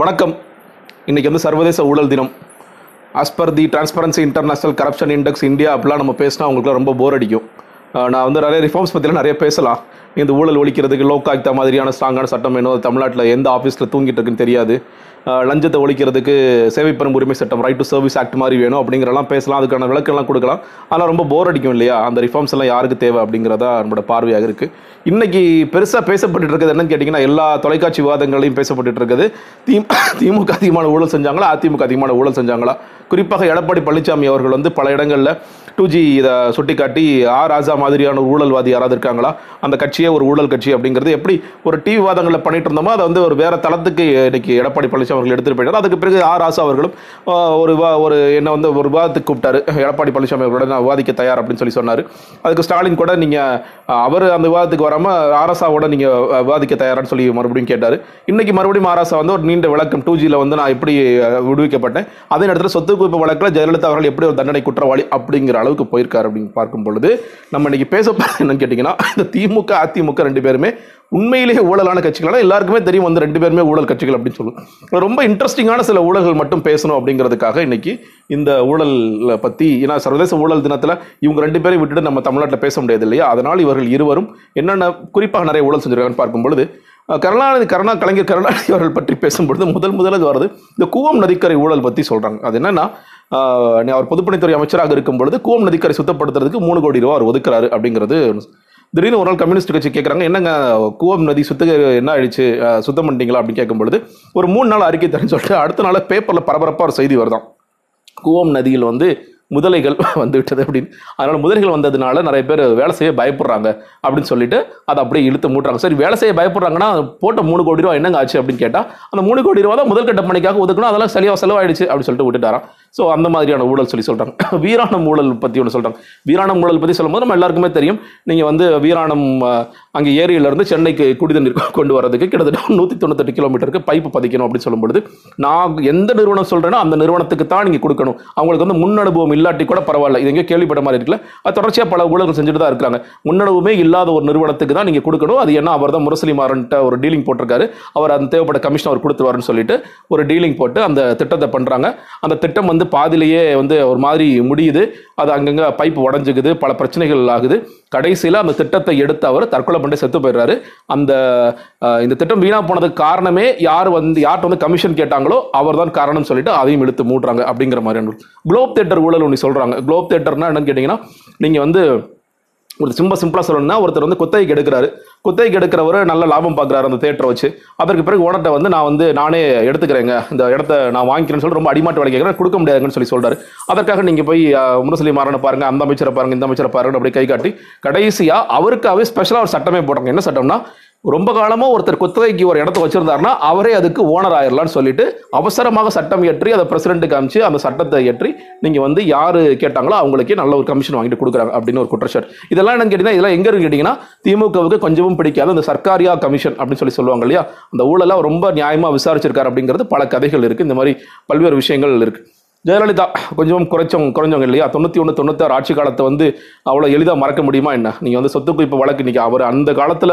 வணக்கம். இன்றைக்கி வந்து சர்வதேச ஊழல் தினம். As per the transparency international corruption index India அப்படிலாம் நம்ம பேசினா அவங்களுக்குலாம் ரொம்ப போர் அடிக்கும். நான் வந்து நிறைய ரிஃபார்ம்ஸ் பற்றிலாம் நிறைய பேசலாம். இந்த ஊழல் ஒழிக்கிறதுக்கு லோக்காயுக்தா மாதிரியான ஸ்ட்ராங்கான சட்டம் வேணும் தமிழ்நாட்டில் எந்த ஆஃபீஸில் தூங்கிட்டு இருக்குன்னு தெரியாது. லஞ்சத்தை ஒழிக்கிறதுக்கு சேவை பெறும் உரிமை சட்டம் ரைட் டு சர்வீஸ் ஆக்ட் மாதிரி வேணும் அப்படிங்கிறலாம் பேசலாம். அதுக்கான விளக்கெல்லாம் கொடுக்கலாம். ஆனால் ரொம்ப போர் அடிக்கும் இல்லையா? அந்த ரிஃபார்ம்ஸ் எல்லாம் யாருக்கு தேவை அப்படிங்கிறதா நம்மளோட பார்வையாக இருக்குது இன்னைக்கு பெருசாக பேசப்பட்டு இருக்கிறது என்னன்னு கேட்டிங்கன்னா எல்லா தொலைக்காட்சி விவாதங்களையும் பேசப்பட்டு இருக்குது. திமுக அதிகமான ஊழல் செஞ்சாங்களா? அதிமுக அதிகமான ஊழல் செஞ்சாங்களா? குறிப்பாக எடப்பாடி பழனிசாமி அவர்கள் வந்து பல இடங்களில் டூ ஜி இதை சுட்டிக்காட்டி ஆ ராஜா மாதிரியான ஒரு ஊழல்வாதி யாராவது இருக்காங்களா? அந்த கட்சியே ஒரு ஊழல் கட்சி அப்படிங்கிறது எப்படி ஒரு டிவி விவாதங்களில் பண்ணிட்டு இருந்தோமோ அதை வந்து ஒரு வேற தளத்துக்கு இன்னைக்கு எடப்பாடி பழனிசாமி அவர்கள் எடுத்துகிட்டு போயிட்டார். அதுக்கு பிறகு ஆ ராசா அவர்களும் ஒரு ஒரு என்ன வந்து ஒரு விவாதத்துக்கு கூப்பிட்டாரு. எடப்பாடி பழனிசாமி அவர்களோட நான் விவாதிக்க தயார் அப்படின்னு சொல்லி சொன்னார். அதுக்கு ஸ்டாலின் கூட நீங்கள் அவர் அந்த விவாதத்துக்கு வராமல் ஆர்எஸ்ஆவோட நீங்கள் விவாதிக்க தயாரான்னு சொல்லி மறுபடியும் கேட்டார். இன்னைக்கு மறுபடியும் ஆர்எஸ்ஆ வந்து ஒரு நீண்ட விளக்கம் டூ ஜியில் வந்து நான் எப்படி விடுவிக்கப்பட்டேன். அதே நேரத்தில் சொத்து குவிப்பு வழக்கில் ஜெயலலிதா அவர்கள் எப்படி ஒரு தண்டனை குற்றவாளி அப்படிங்கிற அளவுக்கு போயிருக்காரு அப்படின்னு பார்க்கும் பொழுது நம்ம இன்னைக்கு பேச என்னன்னு கேட்டிங்கன்னா இந்த திமுக அதிமுக ரெண்டு பேருமே உண்மையிலேயே ஊழலான கட்சிகள். எல்லாருக்குமே தெரியும் வந்து ரெண்டு பேருமே ஊழல் கட்சிகள் அப்படின்னு சொல்லுவோம் ரொம்ப இன்ட்ரெஸ்டிங்கான சில ஊழல்கள் மட்டும் பேசணும் அப்படிங்கிறதுக்காக இன்னைக்கு இந்த ஊழல் பத்தி ஏன்னா சர்வதேச ஊழல் தினத்தில் இவங்க ரெண்டு பேரையும் விட்டுட்டு நம்ம தமிழ்நாட்டில் பேச முடியாது இல்லையா? அதனால் இவர்கள் இருவரும் என்னென்ன குறிப்பாக நிறைய ஊழல் செஞ்சிருக்காங்கன்னு பார்க்கும் பொழுது கருணாநிதி கருணா கலைஞர் கருணாநிதி அவர்கள் பற்றி பேசும்பொழுது முதல் முதல்ல வருது. இந்த கூவம் நதிக்கரை ஊழல் பற்றி சொல்றாங்க. அது என்னன்னா அவர் பொதுப்பணித்துறை அமைச்சராக இருக்கும் பொழுது கூவம் நதிக்கரை சுத்தப்படுத்துறதுக்கு மூணு கோடி ரூபா அவர் ஒதுக்குறாரு அப்படிங்கிறது திடீர்னு ஒரு நாள் கம்யூனிஸ்ட் கட்சி கேட்குறாங்க என்னங்க கூவம் நதி சுத்த என்ன ஆயிடுச்சு? சுத்தம் பண்ணிட்டீங்களா அப்படின்னு கேட்கும் பொழுது ஒரு மூணு நாள் அறிக்கை தரேன்னு சொல்லிட்டு அடுத்த நாள் பேப்பரில் பரபரப்பாக ஒரு செய்தி வருதான் கூவம் நதியில் வந்து முதலைகள் வந்து விட்டது அப்படின்னு. அதனால் முதலைகள் வந்ததுனால நிறைய பேர் வேலை செய்ய பயப்படுறாங்க அப்படின்னு சொல்லிட்டு அதை அப்படியே இழுத்து மூட்டுறாங்க. சரி வேலை செய்ய பயப்படுறாங்கன்னா போட்ட மூணு கோடி ரூபா என்னங்க ஆச்சு அப்படின்னு கேட்டால் அந்த மூணு கோடி ரூபா தான் முதல் கட்ட பணிக்காக ஒதுக்கணும் அதெல்லாம் சரியாக செலவாயிடுச்சு அப்படின்னு சொல்லிட்டு விட்டுட்டாராம். ஸோ அந்த மாதிரியான ஊழல் சொல்லி சொல்கிறாங்க வீராணம் ஊழல் பற்றி ஒன்று சொல்கிறாங்க வீராணம் ஊழல் பற்றி சொல்லும்போது நம்ம எல்லாருக்குமே தெரியும். நீங்கள் வந்து வீராணம் அங்கே ஏரியிலேருந்து சென்னைக்கு குடிதண்ணீர் கொண்டு வரதுக்கு கிட்டத்தட்ட நூற்றி தொண்ணூத்தெட்டு கிலோமீட்டருக்கு பைப்பு பதிக்கணும் அப்படின்னு சொல்லும்பொழுது நான் எந்த நிறுவனம் சொல்கிறேனோ அந்த நிறுவனத்துக்கு தான் நீங்கள் கொடுக்கணும். அவங்களுக்கு வந்து முன் அனுபவம் இல்லாட்டி கூட பரவாயில்ல. இது எங்கேயோ கேள்விப்பட்ட மாதிரி இருக்குல்ல. அது தொடர்ச்சியாக பல ஊழல்கள் செஞ்சுட்டு தான் இருக்காங்க. முன்னணுவுமே இல்லாத ஒரு நிறுவனத்துக்கு தான் நீங்கள் கொடுக்கணும். அது என்ன அவர் தான் முரசலி மாறன்ட்ட ஒரு டீலிங் போட்டிருக்காரு. அவர் அந்த தேவைப்பட்ட கமிஷன் அவர் கொடுத்துருவாருன்னு சொல்லிட்டு ஒரு டீலிங் போட்டு அந்த திட்டத்தை பண்ணுறாங்க அந்த திட்டம் வந்து பாதிலேயே வந்து ஒரு மாதிரி முடியுது. அது அங்கங்கே பைப் உடஞ்சிக்குது. பல பிரச்சனைகள் ஆகுது. கடைசியில் அந்த திட்டத்தை எடுத்து அவர் தற்கொலை பண்ணிட்டு செத்து போயிடுறாரு. அந்த இந்த திட்டம் வீணா போனதுக்கு காரணமே யார் வந்து யார்கிட்ட வந்து கமிஷன் கேட்டாங்களோ அவர் தான் காரணம் சொல்லிட்டு அதையும் இழுத்து மூடுறாங்க அப்படிங்கிற மாதிரியான குளோப் தேட்டர் ஊழல் ஒன்று சொல்கிறாங்க குளோப் தேட்டர்னா என்னன்னு கேட்டிங்கன்னா நீங்கள் வந்து ஒரு சிம்ப சிம்பிளாக சொல்லணும்னா ஒருத்தர் வந்து குத்தகைக்கு எடுக்கிறாரு. குத்தகைக்கு எடுக்கிறவர் நல்ல லாபம் பார்க்குறாரு அந்த தேட்டரை வச்சு. அதற்கு பிறகு ஓனர்ட்ட வந்து நான் வந்து நானே எடுத்துக்கிறேங்க. இந்த இடத்த நான் வாங்கிக்கிறேன்னு சொல்லி ரொம்ப அடிமாட்டு வேலை கேட்குறேன் கொடுக்க முடியாதுன்னு சொல்லி சொல்கிறார் அதற்காக நீங்கள் போய் முரசலி மாறனை பாருங்க அந்த அமைச்சரை பாருங்க இந்த அமைச்சரை பாருங்க அப்படி கை காட்டி கடைசியாக அவருக்காகவே ஸ்பெஷலாக ஒரு சட்டமே போடுறாங்க என்ன சட்டம்னா ரொம்ப காலமாக ஒருத்தர் குத்தகைக்கு ஒரு இடத்த வச்சிருந்தாருன்னா அவரே அதுக்கு ஓனர் ஆயிடலாம்னு சொல்லிட்டு அவசரமாக சட்டம் இயற்றி அதை பிரசிடென்ட்டுக்கு காமிச்சு அந்த சட்டத்தை இயற்றி நீங்கள் வந்து யார் கேட்டாங்களோ அவங்களுக்கே நல்ல ஒரு கமிஷன் வாங்கிட்டு கொடுக்குறாங்க அப்படின்னு ஒரு குற்றச்சாட்டு. இதெல்லாம் என்னன்னு கேட்டிங்கன்னா இதெல்லாம் எங்கே இருக்கு கேட்டிங்கன்னா திமுகவுக்கு கொஞ்சமும் பிடிக்காது. அந்த சர்க்காரியா கமிஷன் அப்படின்னு சொல்லி சொல்லுவாங்க இல்லையா? அந்த ஊழலாக ரொம்ப நியாயமாக விசாரிச்சிருக்காரு அப்படிங்கிறது பல கதைகள் இருக்குது இந்த மாதிரி பல்வேறு விஷயங்கள் இருக்குது ஜெயலலிதா கொஞ்சம் குறைச்சவங்க குறைஞ்சவங்க இல்லையா? தொண்ணூற்றி ஒன்று தொண்ணூத்தாறு ஆட்சி காலத்தை வந்து அவ்வளோ எளிதாக மறக்க முடியுமா என்ன? நீங்கள் வந்து சொத்து குவிப்பு வழக்கு இன்றைக்கி அவர் அந்த காலத்தில்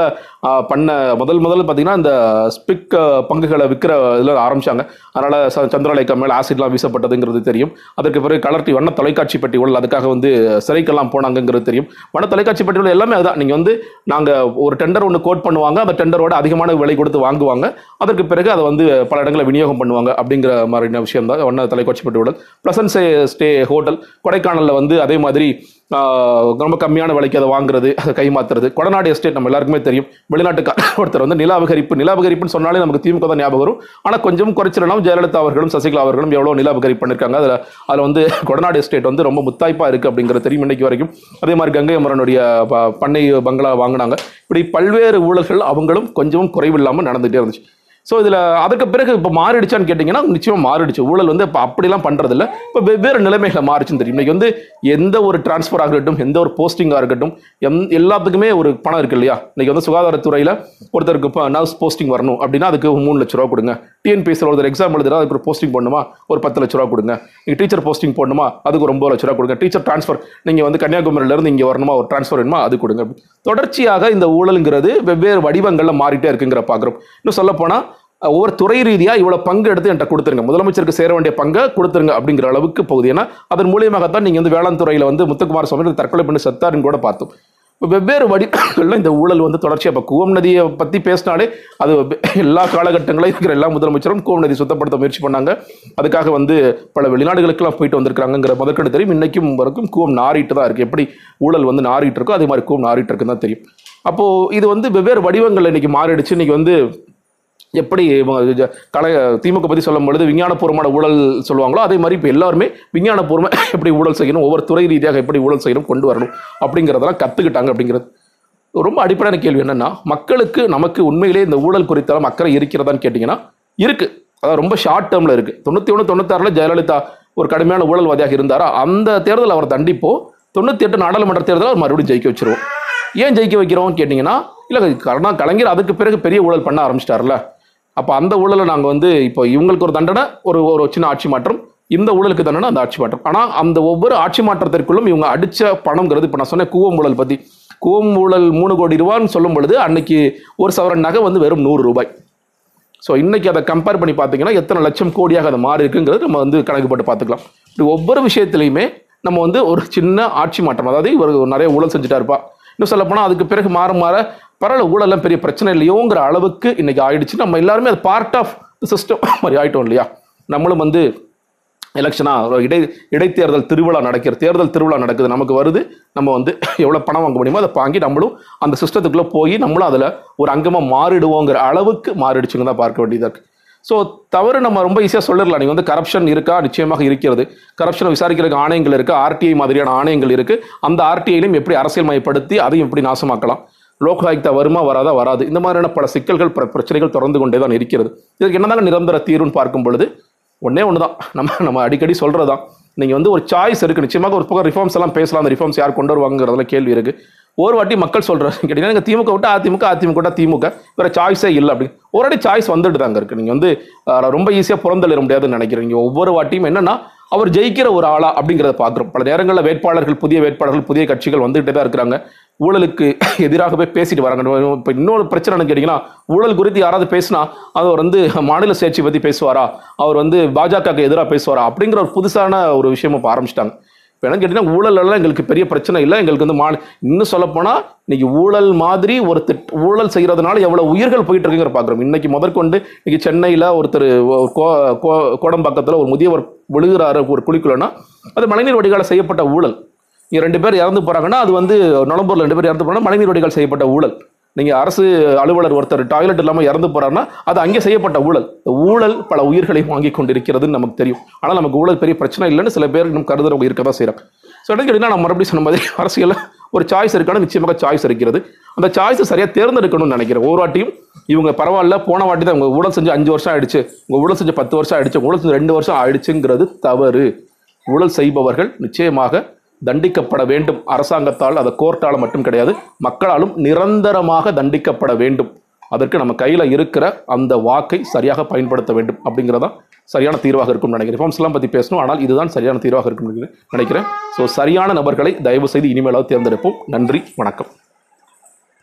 பண்ண முதல் முதல் பார்த்தீங்கன்னா இந்த ஸ்பிக் பங்குகளை விற்கிற இதில் ஆரம்பித்தாங்க அதனால் சந்திரலேகா மேலே ஆசிட்லாம் வீசப்பட்டதுங்கிறது தெரியும். அதற்கு பிறகு கலர்டி வண்ண தொலைக்காட்சி பெட்டி உள்ள அதுக்காக வந்து சிறைக்கெல்லாம் போனாங்கங்கிறது தெரியும். வண்ண தொலைக்காட்சி பெட்டி உள்ள எல்லாமே அதுதான். நீங்கள் வந்து நாங்கள் ஒரு டெண்டர் ஒன்று கோட் பண்ணுவாங்க. அந்த டெண்டரோட அதிகமான விலை கொடுத்து வாங்குவாங்க. அதற்கு பிறகு அதை வந்து பல இடங்களில் விநியோகம் பண்ணுவாங்க அப்படிங்கிற மாதிரியான விஷயம் தான் வண்ண தொலைக்காட்சி பெட்டி உடல் ப்ளசன்ட் ஸ்டே ஹோட்டல் கொடைக்கானலில் வந்து அதே மாதிரி ஆஹ், ரொம்ப கம்மியான விலைக்கு அதை வாங்குறது அதை கைமாத்துறது. கொடநாடு எஸ்டேட் நம்ம எல்லாருக்குமே தெரியும். வெளிநாட்டுக்கார ஒருத்தர் வந்து நில நிலாபகரிப்புன்னு நில சொன்னாலே நமக்கு திமுக தான் ஞாபகம் வரும். ஆனால் கொஞ்சம் குறைச்சிடலாம். ஜெயலலிதா அவர்களும் சசிகலா அவர்களும் எவ்வளோ நில அபகரிப்பு பண்ணியிருக்காங்க அதில் அதில் வந்து கொடநாடு எஸ்டேட் வந்து ரொம்ப முத்தாய்ப்பாக இருக்குது அப்படிங்கிறது தெரியும் இன்னைக்கு வரைக்கும். அதே மாதிரி கங்கை அமரனுடைய ப- பண்ணை பங்களா வாங்கினாங்க. இப்படி பல்வேறு ஊழல்கள் அவங்களும் கொஞ்சமும் குறைவில்லாமல் நடந்துகிட்டே இருந்துச்சு. ஸோ இதில் அதுக்கு பிறகு இப்போ மாறிடுச்சான்னு கேட்டிங்கன்னா நிச்சயமாக மாறிடுச்சு. ஊழல் வந்து இப்போ அப்படிலாம் பண்ணுறதில்ல இப்போ வெவ்வேறு நிலைமைகளை மாறிச்சுன்னு தெரியும். இன்றைக்கி வந்து எந்த ஒரு டிரான்ஸ்ஃபர் ஆகட்டும் எந்த ஒரு போஸ்டிங்காக இருக்கட்டும் எம் எல்லாத்துக்குமே ஒரு பணம் இருக்குது இல்லையா? இன்றைக்கி வந்து சுகாதாரத்துறையில் ஒருத்தருக்கு இப்போ நர்ஸ் போஸ்டிங் வரணும் அப்படின்னா அதுக்கு மூணு லட்ச ரூபா கொடுங்க. டிஎன்பிஎஸ்சியில் ஒருத்தர் எக்ஸாம் எழுதுனா அதுக்கு ஒரு போஸ்டிங் போடணுமா? ஒரு பத்து லட்ச ரூபா கொடுங்க. நீங்கள் டீச்சர் போஸ்டிங் போடணுமா? அதுக்கு ஒரு ஒம்பது லட்ச ரூபா கொடுங்க. டீச்சர் ட்ரான்ஸ்ஃபர் நீங்கள் வந்து கன்னியாகுமரியிலேருந்து இங்கே வரணுமா? ஒரு ட்ரான்ஸ்ஃபர் வேணுமா? அது கொடுங்க. தொடர்ச்சியாக இந்த ஊழலுங்கிறது வெவ்வேறு வடிவங்களில் மாறிட்டே இருக்குங்கிற பார்க்குறோம் இன்னும் சொல்லப்போனால் ஒவ்வொரு துறை ரீதியாக இவ்வளோ பங்கு எடுத்து என்கிட்ட கொடுத்துருங்க. முதலமைச்சருக்கு சேர வேண்டிய பங்கை கொடுத்துருங்க அப்படிங்கிற அளவுக்கு போகுது. ஏன்னா அதன் மூலியமாகத்தான் நீங்கள் வந்து வேளாண் துறையில் வந்து முத்துக்குமார் சுவாமி தற்கொலை பண்ணி செத்தாருன்னு கூட பார்த்தோம். இப்போ வெவ்வேறு வடிவங்களில் இந்த ஊழல் வந்து தொடர்ச்சியாக இப்போ கூவம் நதியை பற்றி பேசினாலே அது எல்லா காலகட்டங்களையும் இருக்கிற எல்லா முதலமைச்சரும் கூவம் நதி சுத்தப்படுத்த முயற்சி பண்ணாங்க. அதுக்காக வந்து பல வெளிநாடுகளுக்கெல்லாம் போயிட்டு வந்திருக்காங்கிற முதற்கண்டு தெரியும். இன்றைக்கும் வரைக்கும் கூவம் நாரிட்டு தான் இருக்குது எப்படி ஊழல் வந்து நாரிட்டு இருக்கோ அதே மாதிரி கூவம் நாரிட்டு இருக்குன்னு தான் தெரியும். அப்போது இது வந்து வெவ்வேறு வடிவங்கள் இன்றைக்கி மாறிடுச்சு. இன்றைக்கி வந்து எப்படி கலை திமுக பற்றி சொல்லும் பொழுது விஞ்ஞானபூர்வமான ஊழல் சொல்லுவாங்களோ அதே மாதிரி இப்போ எல்லாருமே விஞ்ஞானபூர்வமாக எப்படி ஊழல் செய்யணும் ஒவ்வொரு துறை ரீதியாக எப்படி ஊழல் செய்யணும் கொண்டு வரணும் அப்படிங்கிறதெல்லாம் கற்றுக்கிட்டாங்க அப்படிங்கிறது. ரொம்ப அடிப்படையான கேள்வி என்னென்னா மக்களுக்கு நமக்கு உண்மையிலே இந்த ஊழல் குறித்தெல்லாம் அக்கறை இருக்கிறதான்னு கேட்டிங்கன்னா இருக்குது அதாவது ரொம்ப ஷார்ட் டேர்மில் இருக்குது தொண்ணூற்றி ஒன்று தொண்ணூத்தாறில் ஜெயலலிதா ஒரு கடுமையான ஊழல்வாதியாக இருந்தாரா அந்த தேர்தல் அவர் தண்டிப்போம் தொண்ணூற்றி எட்டு நாடாளுமன்ற தேர்தலில் அவர் மறுபடியும் ஜெயிக்க வச்சுருவோம். ஏன் ஜெயிக்க வைக்கிறோம்னு கேட்டிங்கன்னா இல்லை கருணா கலைஞர் அதுக்கு பிறகு பெரிய ஊழல் பண்ண ஆரம்பிச்சிட்டார்ல அப்போ அந்த ஊழலை நாங்கள் வந்து இப்போ இவங்களுக்கு ஒரு தண்டனை ஒரு ஒரு சின்ன ஆட்சி மாற்றம். இந்த ஊழலுக்கு தண்டனை அந்த ஆட்சி மாற்றம். ஆனால் அந்த ஒவ்வொரு ஆட்சி மாற்றத்திற்குள்ளும் இவங்க அடித்த பணங்கிறது இப்போ நான் சொன்னேன் கூவம் ஊழல் பற்றி கூவம் ஊழல் மூணு கோடி ரூபான்னு சொல்லும் பொழுது அன்னைக்கு ஒரு சவரன் நகை வந்து வெறும் நூறு ரூபாய். ஸோ இன்னைக்கு அதை கம்பேர் பண்ணி பார்த்தீங்கன்னா எத்தனை லட்சம் கோடியாக அது மாறி இருக்குங்கிறது நம்ம வந்து கணக்கு போட்டு பார்த்துக்கலாம் இப்படி ஒவ்வொரு விஷயத்துலையுமே நம்ம வந்து ஒரு சின்ன ஆட்சி மாற்றம் அதாவது இவர் நிறைய ஊழல் செஞ்சுட்டா இருப்பா இன்னும் சொல்ல போனால் அதுக்கு பிறகு மாற மாற பரவாயில்ல ஊழலாம் பெரிய பிரச்சனை இல்லையோங்கிற அளவுக்கு இன்னைக்கு ஆயிடுச்சு. நம்ம எல்லாருமே அது பார்ட் ஆஃப் சிஸ்டம் மாதிரி ஆயிட்டோம் இல்லையா? நம்மளும் வந்து எலெக்ஷனா இடை இடைத்தேர்தல் திருவிழா நடக்கிற தேர்தல் திருவிழா நடக்குது நமக்கு வருது. நம்ம வந்து எவ்வளோ பணம் வாங்க முடியுமோ அதை வாங்கி நம்மளும் அந்த சிஸ்டத்துக்குள்ளே போய் நம்மளும் அதில் ஒரு அங்கமாக மாறிடுவோங்கிற அளவுக்கு மாறிடுச்சுன்னு தான் பார்க்க வேண்டியதாக இருக்குது ஸோ தவறு நம்ம ரொம்ப ஈஸியாக சொல்லிடலாம். நீங்கள் வந்து கரப்ஷன் இருக்கா? நிச்சயமாக இருக்கிறது. கரப்ஷனை விசாரிக்கிறதுக்கு ஆணையங்கள் இருக்குது ஆர்டிஐ மாதிரியான ஆணையங்கள் இருக்குது அந்த ஆர்டிஐலையும் எப்படி அரசியல் மயப்படுத்தி அதையும் எப்படி நாசமாக்கலாம்? லோகாயுக்தா வருமா? வராதா? வராது. இந்த மாதிரியான பல சிக்கல்கள் பிரச்சனைகள் தொடர்ந்து கொண்டே தான் இருக்கிறது. இதுக்கு என்னதான் நிரந்தர தீர்வுன்னு பார்க்கும் பொழுது ஒன்றே ஒன்று தான் நம்ம நம்ம அடிக்கடி சொல்கிறது தான் நீங்கள் வந்து ஒரு சாய்ஸ் இருக்குது நிச்சயமாக ஒரு பக்கம் ரிஃபார்ம்ஸ் எல்லாம் பேசலாம். அந்த ரிஃபார்ம்ஸ் யார் கொண்டு வருவாங்கிறதுல கேள்வி இருக்குது ஒரு வாட்டி மக்கள் சொல்கிறாங்க கேட்டீங்கன்னா நீங்கள் திமுக விட்டு அதிமுக அதிமுக விட்டா திமுக. வேறு சாய்ஸே இல்லை அப்படின்னு ஒரு வாட்டி சாய்ஸ் வந்துட்டு தாங்க இருக்குது நீங்கள் வந்து ரொம்ப ஈஸியாக புறந்தளிட முடியாதுன்னு நினைக்கிறீங்க. ஒவ்வொரு வாட்டியும் என்னென்னா அவர் ஜெயிக்கிற ஒரு ஆளா அப்படிங்கிறத பார்க்குறோம். பல நேரங்களில் வேட்பாளர்கள் புதிய வேட்பாளர்கள் புதிய கட்சிகள் வந்துகிட்டே தான் இருக்கிறாங்க. ஊழலுக்கு எதிராகவே பேசிட்டு வராங்க. இப்போ இன்னொரு பிரச்சனை என்னன்னு கேட்டிங்கன்னா ஊழல் குறித்து யாராவது பேசினா அவர் வந்து மாநில சுயாட்சி பற்றி பேசுவாரா? அவர் வந்து பாஜகவுக்கு எதிராக பேசுவாரா? அப்படிங்கிற ஒரு புதுசான ஒரு விஷயமும் இப்போ ஆரம்பிச்சிட்டாங்க. இப்போ கேட்டிங்கன்னா ஊழல் எல்லாம் எங்களுக்கு பெரிய பிரச்சனை இல்லை. எங்களுக்கு வந்து மா இன்னும் சொல்லப்போனால் இன்னைக்கு ஊழல் மாதிரி ஒரு திட் ஊழல் செய்கிறதுனால எவ்வளோ உயிர்கள் போயிட்டு இருக்குங்கிற பார்க்குறோம் இன்னைக்கு முதற்கொண்டு இன்னைக்கு சென்னையில் ஒருத்தர் கோ கோ- கோடம்பாக்கத்தில் ஒரு முதியவர் விழுகிறாரு ஒரு குழிக்குள்ளனா அது மழைநீர் வடிகால செய்யப்பட்ட ஊழல். இங்கே ரெண்டு பேர் இறந்து போகிறாங்கன்னா அது வந்து நுழம்பூரில் ரெண்டு பேர் இறந்து போனால் மழைநீர் வடிகால் செய்யப்பட்ட ஊழல். நீங்கள் அரசு அலுவலர் ஒருத்தர் டாய்லெட் இல்லாமல் இறந்து போகிறாருன்னா அது அங்கே செய்யப்பட்ட ஊழல். ஊழல் பல உயிர்களை வாங்கி கொண்டிருக்கிறதுன்னு நமக்கு தெரியும். ஆனால் நமக்கு ஊழல் பெரிய பிரச்சனை இல்லைன்னு சில பேர் இன்னும் கருதுறவங்க இருக்க தான் செய்கிறாங்க ஸோ என்ன நான் மறுபடியும் சொன்ன மாதிரி அரசியலில் ஒரு சாய்ஸ் இருக்கான நிச்சயமாக சாய்ஸ் இருக்கிறது. அந்த சாய்ஸை சரியாக தேர்ந்தெடுக்கணும்னு நினைக்கிறேன். ஒரு வாட்டியும் இவங்க பரவாயில்ல போன வாட்டி தான் உங்கள் ஊழல் செஞ்சு அஞ்சு வருஷம் ஆயிடுச்சு. உங்கள் ஊழல் செஞ்சு பத்து வருஷம் ஆயிடுச்சு. ஊழல் செஞ்சு ரெண்டு வருஷம் ஆயிடுச்சுங்கிறது தவறு. ஊழல் செய்பவர்கள் நிச்சயமாக தண்டிக்கப்பட வேண்டும். அரசாங்கத்தால் அதை கோர்ட்டால் மட்டும் கிடையாது மக்களாலும் நிரந்தரமாக தண்டிக்கப்பட வேண்டும். அதற்கு நம்ம கையில் இருக்கிற அந்த வாக்கை சரியாக பயன்படுத்த வேண்டும் அப்படிங்கிறதா சரியான தீர்வாக இருக்கும்னு நினைக்கிறேன். ரிஃபார்ம்ஸ்லாம் பற்றி பேசணும். ஆனால் இதுதான் சரியான தீர்வாக இருக்கும்னு நினைக்கிறேன். ஸோ சரியான நபர்களை தயவு செய்து இனிமேலாவது தேர்ந்தெடுப்போம். நன்றி. வணக்கம்.